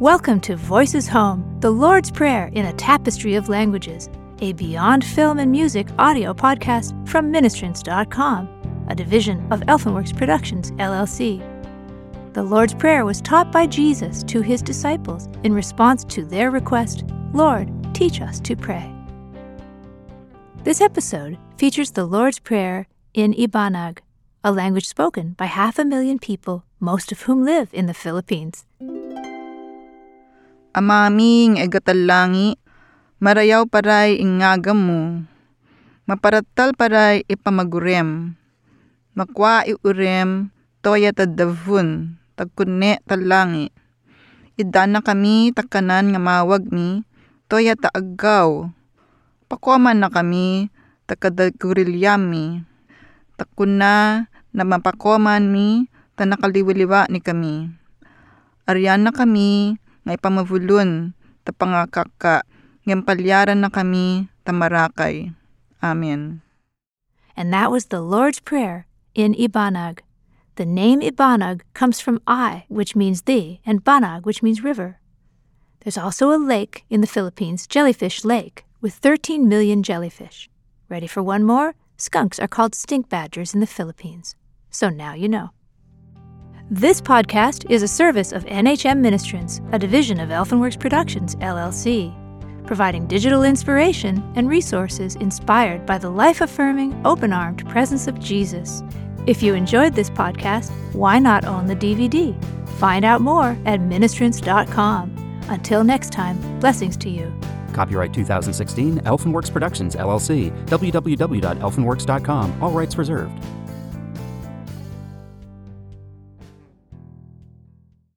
Welcome to Voices Home, the Lord's Prayer in a Tapestry of Languages, a Beyond Film and Music audio podcast from Ministrants.com, a division of Elfenworks Productions, LLC. The Lord's Prayer was taught by Jesus to his disciples in response to their request, Lord, teach us to pray. This episode features the Lord's Prayer in Ibanag, a language spoken by half a million people, most of whom live in the Philippines. Amaming egatalangi, marayaw paray ingagam mo. Maparatal paray ipamagurem. Makwa iurem, toya tadavun, tagkune talangi. Idana kami takanan nga mawag ni, toya taagaw. Pakuaman na kami, takadagurilyami. Takuna na mapakuaman mi, tanakaliwiliwa ni kami. Aryan na kami, ngampalyaran na kami, tamarakay. Amen. And that was the Lord's Prayer in Ibanag. The name Ibanag comes from I, which means thee, and Banag, which means river. There's also a lake in the Philippines, Jellyfish Lake, with 13 million jellyfish. Ready for one more? Skunks are called stink badgers in the Philippines. So now you know. This podcast is a service of NHM Ministrants, a division of Elfenworks Productions, LLC, providing digital inspiration and resources inspired by the life affirming, open armed presence of Jesus. If you enjoyed this podcast, why not own the DVD? Find out more at ministrants.com. Until next time, blessings to you. Copyright 2016, Elfenworks Productions, LLC, www.elfenworks.com, all rights reserved.